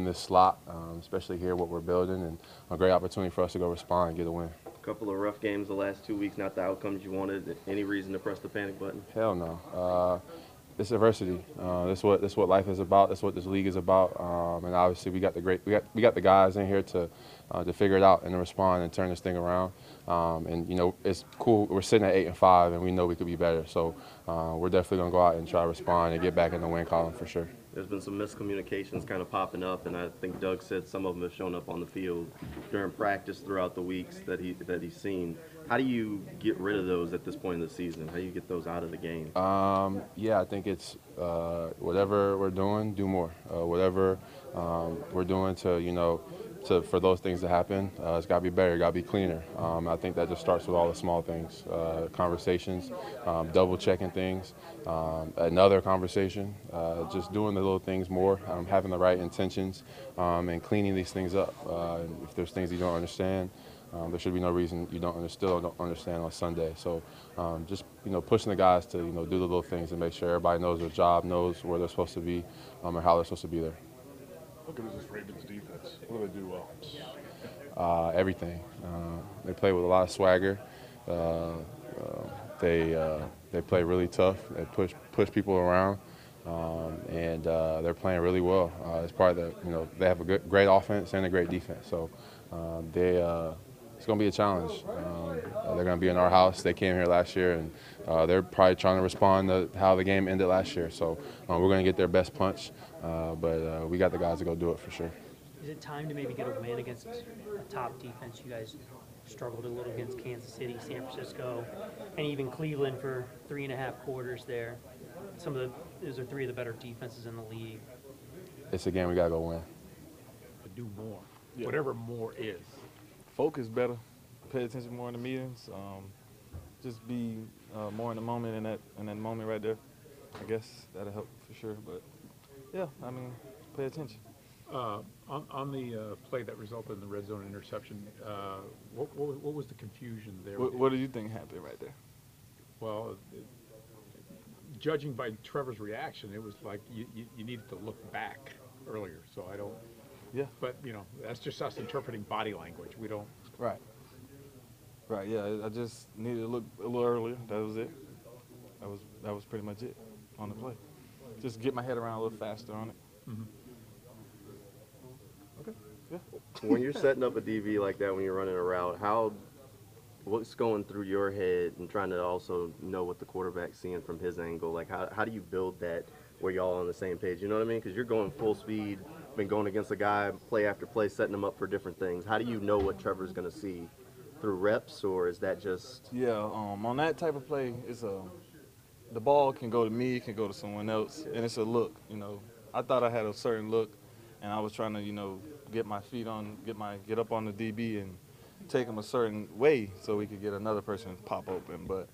in this slot, um, especially here what we're building, and a great opportunity for us to go respond and get a win. A couple of rough games the last two weeks, not the outcomes you wanted. Any reason to press the panic button? Hell no. Uh, it's adversity. Uh, that's what that's what life is about. That's what this league is about. Um, and obviously, we got the great we got we got the guys in here to uh, to figure it out and to respond and turn this thing around. Um, and you know, it's cool. We're sitting at eight and five, and we know we could be better. So uh, we're definitely gonna go out and try to respond and get back in the win column for sure. There's been some miscommunications kind of popping up, and I think Doug said some of them have shown up on the field during practice throughout the weeks that he that he's seen. How do you get rid of those at this point in the season? How do you get those out of the game? Um, yeah, I think it's uh, whatever we're doing, do more. Uh, whatever um, we're doing to, you know, to, for those things to happen, uh, it's got to be better, got to be cleaner. Um, I think that just starts with all the small things, uh, conversations, um, double checking things, um, another conversation, uh, just doing the little things more, um, having the right intentions, um, and cleaning these things up. Uh, if there's things you don't understand, um, there should be no reason you don't still don't understand on Sunday. So um, just you know pushing the guys to you know do the little things and make sure everybody knows their job, knows where they're supposed to be, um, and how they're supposed to be there. Look at this Ravens defense. What do they do well? Uh, everything. Uh, they play with a lot of swagger. Uh, uh, they uh, they play really tough. They push push people around. Um, and uh, they're playing really well. Uh, it's part of the, you know, they have a good, great offense and a great defense. So um, they, uh, it's going to be a challenge. Um, they're going to be in our house. They came here last year, and uh, they're probably trying to respond to how the game ended last year. So uh, we're going to get their best punch, uh, but uh, we got the guys to go do it for sure. Is it time to maybe get a win against a top defense? You guys struggled a little against Kansas City, San Francisco, and even Cleveland for three and a half quarters there. Some of the those are three of the better defenses in the league. It's a game we got to go win. to do more, Yeah. whatever more is. Focus better, pay attention more in the meetings, um, just be uh, more in the moment in that in that moment right there. I guess that'll help for sure. But yeah, I mean, pay attention. Uh, on, on the uh, play that resulted in the red zone interception, uh, what, what, was- what was the confusion there? What, what do you think happened right there? Well, it- judging by Trevor's reaction, it was like you, you, you needed to look back earlier. So I don't. Yeah. But you know, that's just us interpreting body language. We don't. Right. Right. Yeah. I- I just needed to look a little earlier. That was it. That was that was pretty much it on the play. Just get my head around a little faster on it. Mm-hmm. Okay. Yeah. When you're setting up a DB like that, when you're running a route, how, what's going through your head and trying to also know what the quarterback's seeing from his angle? Like, how, how do you build that where y'all on the same page? You know what I mean? Because you're going full speed, been going against a guy play after play, setting him up for different things. How do you know what Trevor's going to see through reps, or is that just Yeah, um, on that type of play, it's a the ball can go to me, it can go to someone else, and it's a look. You know, I thought I had a certain look, and I was trying to, you know, get my feet on, get my get up on the DB and take him a certain way so we could get another person pop open. But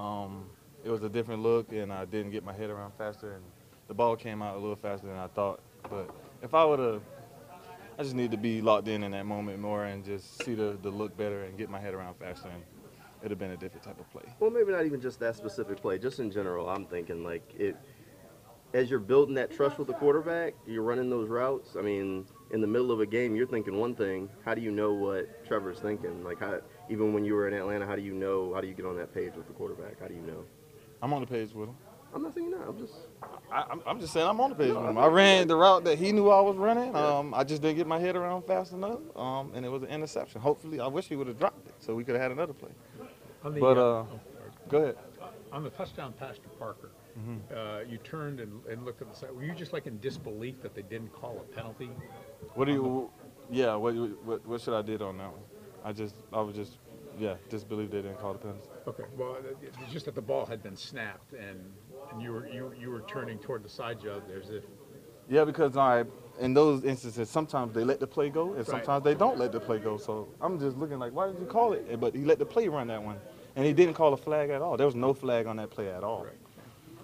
um, it was a different look, and I didn't get my head around faster, and the ball came out a little faster than I thought. But if I would have I just need to be locked in in that moment more and just see the, the look better and get my head around faster, and it'd have been a different type of play. Well, maybe not even just that specific play. Just in general, I'm thinking like it. As you're building that trust with the quarterback, you're running those routes. I mean, in the middle of a game, you're thinking one thing. How do you know what Trevor's thinking? Like, how, even when you were in Atlanta, how do you know? How do you get on that page with the quarterback? How do you know? I'm on the page with him. I'm not saying that. I'm just. I, I'm, I'm just saying I'm on the page No, with him. I I ran the route that he knew I was running. Yeah. Um, I just didn't get my head around fast enough, um, and it was an interception. Hopefully, I wish he would have dropped it so we could have had another play. On the, But, uh, uh, oh. Go ahead. on the touchdown pass to Parker, Mm-hmm. uh, you turned and, and looked at the side. Were you just like in disbelief that they didn't call a penalty? What do you? Yeah. What, what what should I did on that one? I just I was just yeah disbelieved they didn't call the penalty. Okay, well, it- it's just that the ball had been snapped and, and you were you, you were turning toward the side judge as if Yeah, because I in those instances sometimes they let the play go and sometimes they don't let the play go. So I'm just looking like, why did you call it? But he let the play run that one, and he didn't call a flag at all. There was no flag on that play at all. Right.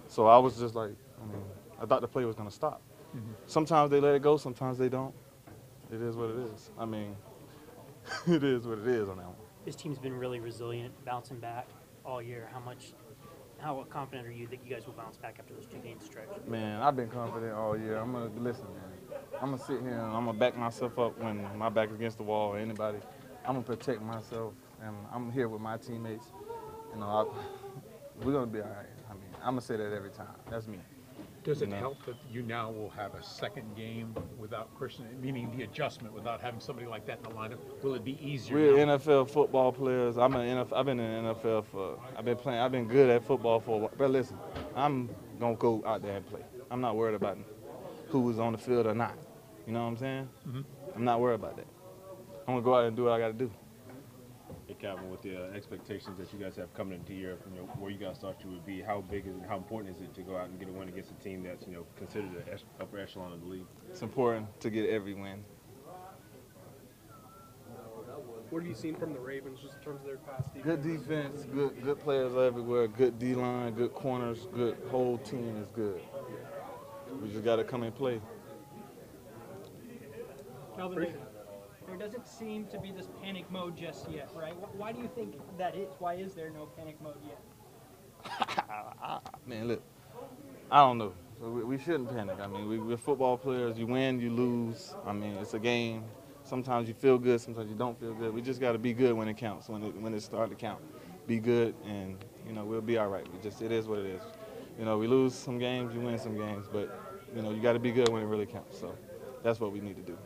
So I was just like, I mean, I thought the play was gonna stop. Mm-hmm. Sometimes they let it go, sometimes they don't. It is what it is. I mean, it is what it is on that one. This team's been really resilient, bouncing back all year. How much how confident are you that you guys will bounce back after those two game stretch? Man, I've been confident all year. I'm gonna listen, man. I'm gonna sit here and I'm gonna back myself up when my back is against the wall or anybody. I'm gonna protect myself, and I'm here with my teammates. You know, I, we're gonna be all right. I mean, I'm gonna say that every time. That's me. Does it No. help that you now will have a second game without Christian, meaning the adjustment without having somebody like that in the lineup? Will it be easier We're? NFL football players. I'm an NFL, I've been in the NFL for. I've been playing. I've been good at football for a while. But listen, I'm gonna go out there and play. I'm not worried about who was on the field or not. You know what I'm saying? Mm-hmm. I'm not worried about that. I'm gonna go out and do what I got to do. Hey Calvin, with the uh, expectations that you guys have coming into year, you know, where you guys thought you would be, how big is it, how important is it to go out and get a win against a team that's, you know, considered the ech- upper echelon of the league? It's important to get every win. What have you seen from the Ravens just in terms of their pass defense? Good defense, good good players everywhere, good D line, good corners, good whole team is good. We just got to come and play. Calvin, there, doesn't seem to be this panic mode just yet, right? Why do you think that is? Why is there no panic mode yet? Man, look, I don't know. We, we shouldn't panic. I mean, we, we're football players. You win, you lose. I mean, it's a game. Sometimes you feel good, sometimes you don't feel good. We just got to be good when it counts, when it when it starts to count. Be good, and you know we'll be all right. We just it is what it is. You know, we lose some games, you win some games, but you know you got to be good when it really counts. So that's what we need to do.